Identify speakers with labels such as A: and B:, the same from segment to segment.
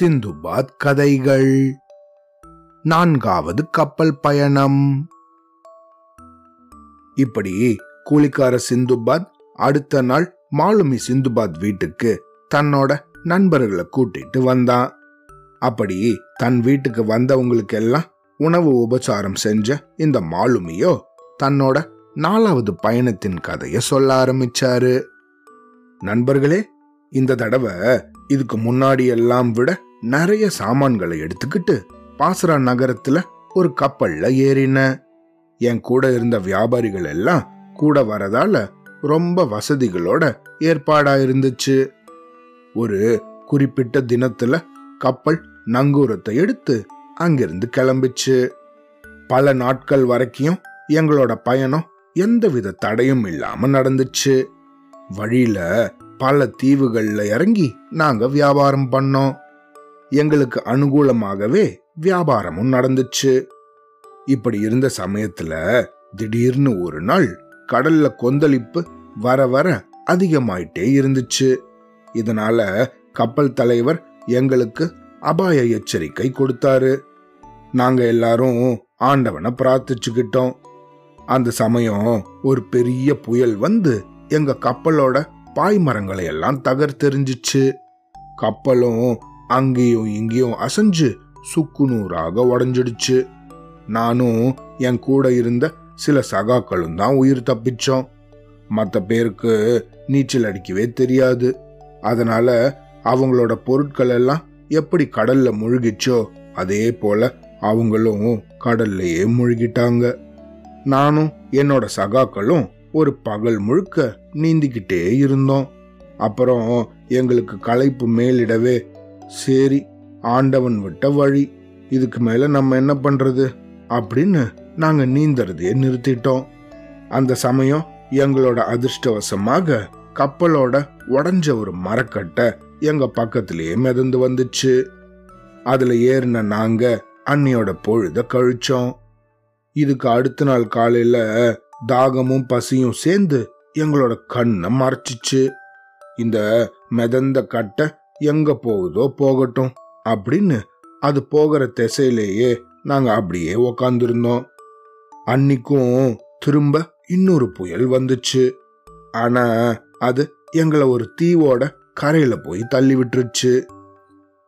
A: சிந்துபாத் கதைகள். நான்காவது கப்பல் பயணம். இப்படி கூலிக்கார சிந்துபாத் அடுத்த நாள் மாலுமி சிந்துபாத் வீட்டுக்கு தன்னோட நண்பர்களை கூட்டிட்டு வந்தான். அப்படி தன் வீட்டுக்கு வந்தவங்களுக்கு எல்லாம் உணவு உபச்சாரம் செஞ்ச இந்த மாலுமியோ தன்னோட நாலாவது பயணத்தின் கதைய சொல்ல ஆரம்பிச்சாரு. நண்பர்களே இந்த தடவை இதுக்கு முன்னாடி எல்லாம் விட நிறைய சாமான்களை எடுத்துக்கிட்டு பாசரா நகரத்துல ஒரு கப்பல்ல ஏறின. என் கூட இருந்த வியாபாரிகள் எல்லாம் கூட வரதால ரொம்ப வசதிகளோட ஏற்பாடா இருந்துச்சு. ஒரு குறிப்பிட்ட தினத்துல கப்பல் நங்கூரத்தை எடுத்து அங்கிருந்து கிளம்பிச்சு. பல நாட்கள் வரைக்கும் எங்களோட பயணம் எந்தவித தடையும் இல்லாம நடந்துச்சு. வழியில பல தீவுகள்ல இறங்கி நாங்க வியாபாரம் பண்ணோம். எங்களுக்கு அனுகூலமாகவே வியாபாரமும் நடந்துச்சு. இப்படி இருந்த சமயத்துல திடீர்னு ஒரு நாள் கடல்ல கொந்தளிப்பு வர வர அதிகமாயிட்டே இருந்துச்சு. இதனால கப்பல் தலைவர் எங்களுக்கு அபாய எச்சரிக்கை கொடுத்தாரு. நாங்க எல்லாரும் ஆண்டவனை பிரார்த்திச்சுக்கிட்டோம். அந்த சமயம் ஒரு பெரிய புயல் வந்து எங்க கப்பலோட பாய்மரங்களை எல்லாம் தகர்த்தெறிஞ்சிச்சு. கப்பலும் அங்கேயும் இங்கேயும் அசைஞ்சு சுக்குநூறாக உடஞ்சிடுச்சு. நானும் என் கூட இருந்த சில சகாக்களும் தான் உயிர் தப்பிச்சோம். மற்ற பேருக்கு நீச்சல் அடிக்கவே தெரியாது. அதனால அவங்களோட பொருட்கள் எல்லாம் எப்படி கடல்ல முழுகிச்சோ அதே போல அவங்களும் கடல்லையே முழுகிட்டாங்க. நானும் என்னோட சகாக்களும் ஒரு பகல் முழுக்க நீந்திக்கிட்டே இருந்தோம். அப்புறம் எங்களுக்கு களைப்பு மேலிடவே சரி ஆண்டவன் விட்ட வழி இதுக்கு மேல நம்ம என்ன பண்றது? அப்படின்னு நாங்க நீந்தறதையே நிறுத்திட்டோம். அந்த சமயம் எங்களோட அதிர்ஷ்டவசமாக கப்பலோட உடஞ்ச ஒரு மரக்கட்டை எங்க பக்கத்திலேயே மிதந்து வந்துச்சு. அதுல ஏறின நாங்க அன்னியோட பொழுத கழிச்சோம். இதுக்கு அடுத்த நாள் காலையில தாகமும் பசியும் சேர்ந்து எங்களோட கண்ணை மறைச்சிச்சு. இந்த மிதந்த கட்டை எங்க போகுதோ போகட்டும் அப்படின்னு அது போகிற திசையிலேயே நாங்க அப்படியே உக்காந்துருந்தோம். அன்னைக்கும் திரும்ப இன்னொரு புயல் வந்துச்சு. ஆனா அது எங்களை ஒரு தீவோட கரையில போய் தள்ளி விட்டுருச்சு.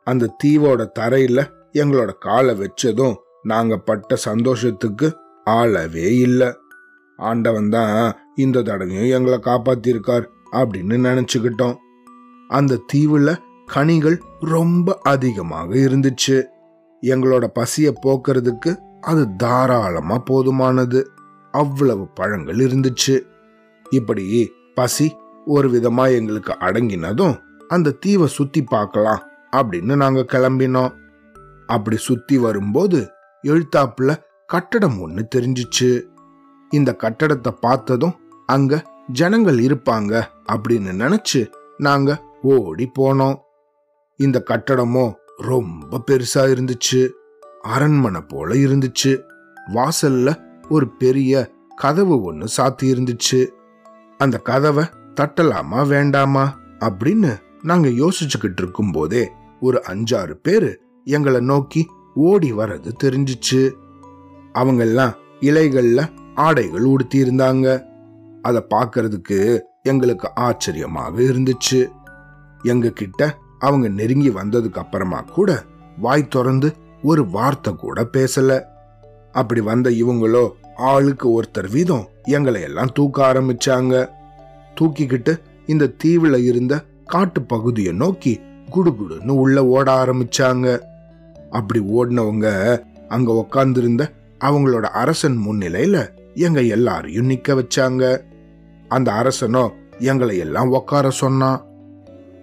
A: அந்த தீவோட தரையில எங்களோட காலை வச்சதும் நாங்க பட்ட சந்தோஷத்துக்கு ஆளவே இல்லை. ஆண்டவன் தான் இந்த தடவையும் எங்களை காப்பாத்திருக்கார் அப்படின்னு நினைச்சுக்கிட்டோம். அந்த தீவுல கனிகள் ரொம்ப அதிகமாக இருந்துச்சு. எங்களோட பசிய போக்குறதுக்கு அது தாராளமா போதுமானது. அவ்வளவு பழங்கள் இருந்துச்சு. இப்படி பசி ஒரு விதமா எங்களுக்கு அடங்கினதும் அந்த தீவை சுத்தி பார்க்கலாம் அப்படின்னு நாங்க கிளம்பினோம். அப்படி சுத்தி வரும்போது எழுத்தாப்புல கட்டடம் ஒன்று தெரிஞ்சிச்சு. இந்த கட்டடத்தை பார்த்ததும் அங்க ஜனங்கள் இருப்பாங்க அப்படின்னு நினைச்சு நாங்க ஓடி போனோம். இந்த கட்டடமோ ரொம்ப பெருசா இருந்துச்சு. அரண்மனை போல இருந்துச்சு. வாசல்ல ஒரு பெரிய கதவு ஒண்ணு சாத்தி இருந்துச்சு. அந்த கதவை தட்டலாமா வேண்டாமா அப்படின்னு நாங்க யோசிச்சுக்கிட்டு இருக்கும் போதே ஒரு அஞ்சாறு பேரு எங்களை நோக்கி ஓடி வர்றது தெரிஞ்சிச்சு. அவங்கெல்லாம் இலைகள்ல ஆடைகள் உடுத்தியிருந்தாங்க. அதை பார்க்கறதுக்கு எங்களுக்கு ஆச்சரியமாக இருந்துச்சு. எங்க கிட்ட அவங்க நெருங்கி வந்ததுக்கு அப்புறமா கூட வாய் திறந்து ஒரு வார்த்தை கூட பேசல. அப்படி வந்த இவங்களோ ஆளுக்கு ஒருத்தர் வீதம் எங்களை எல்லாம் தூக்க ஆரம்பிச்சாங்க. தூக்கிக்கிட்டு இந்த தீவுல இருந்த காட்டு பகுதியை நோக்கி குடுகுடுன்னு உள்ள ஓட ஆரம்பிச்சாங்க. அப்படி ஓடினவங்க அங்க உக்காந்துருந்த அவங்களோட அரசன் முன்னிலையில எங்க எல்லாரையும் நிக்க வச்சாங்க. அந்த அரசனோ எங்களை எல்லாம் உக்கார சொன்னான்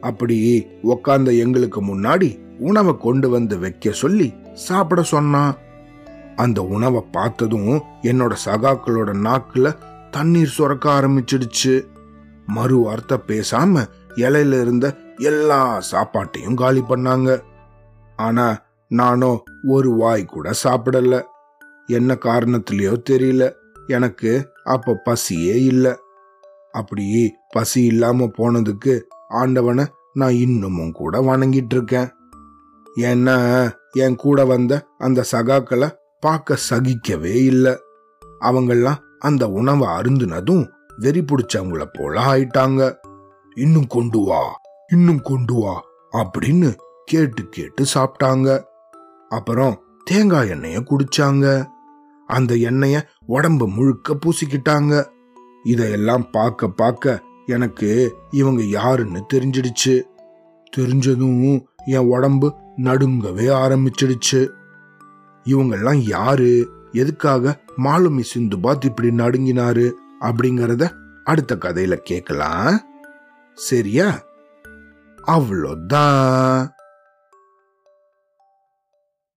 A: அப்படி உக்காந்த எங்களுக்கு முன்னாடி உணவை கொண்டு வந்து வைக்க சொல்லி சாப்பிட சொன்னான் அந்த உணவை பார்த்ததும் என்னோட சகாக்களோட நாக்குல தண்ணீர் சுரக்க ஆரம்பிச்சிடுச்சு. மறு வார்த்தை பேசாம இலையில இருந்த எல்லா சாப்பாட்டையும் காலி பண்ணாங்க. ஆனா நானோ ஒரு வாய் கூட சாப்பிடல. என்ன காரணத்திலயோ தெரியல. எனக்கு அப்ப பசியே இல்லை. அப்படி பசி இல்லாம போனதுக்கு ஆண்டவனை நான் இன்னமும் கூட வணங்கிட்டு இருக்கேன் ஏன்னா என் கூட வந்த அந்த சகாக்களை பார்க்க சகிக்கவே இல்லை. அவங்கெல்லாம் அந்த உணவை அருந்துனதும் வெறி பிடிச்சவங்கள போல ஆயிட்டாங்க. இன்னும் கொண்டு வா இன்னும் கொண்டு வா அப்படின்னு கேட்டு கேட்டு சாப்பிட்டாங்க. அப்புறம் தேங்காய் எண்ணெய குடிச்சாங்க. அந்த எண்ணெய உடம்பு முழுக்க பூசிக்கிட்டாங்க. இதையெல்லாம் பார்க்க பார்க்க எனக்கு இவங்க யாருன்னு தெரிஞ்சிடுச்சு. தெரிஞ்சதும் என் உடம்பு நடுங்கவே ஆரம்பிச்சிடுச்சு. இவங்கெல்லாம் யாரு? எதுக்காக மாலுமி சிந்து பாத் இப்படி நடுங்கினாரு? அப்படிங்கறத அடுத்த கதையில கேட்கலாம் சரியா? அவ்வளோதான்.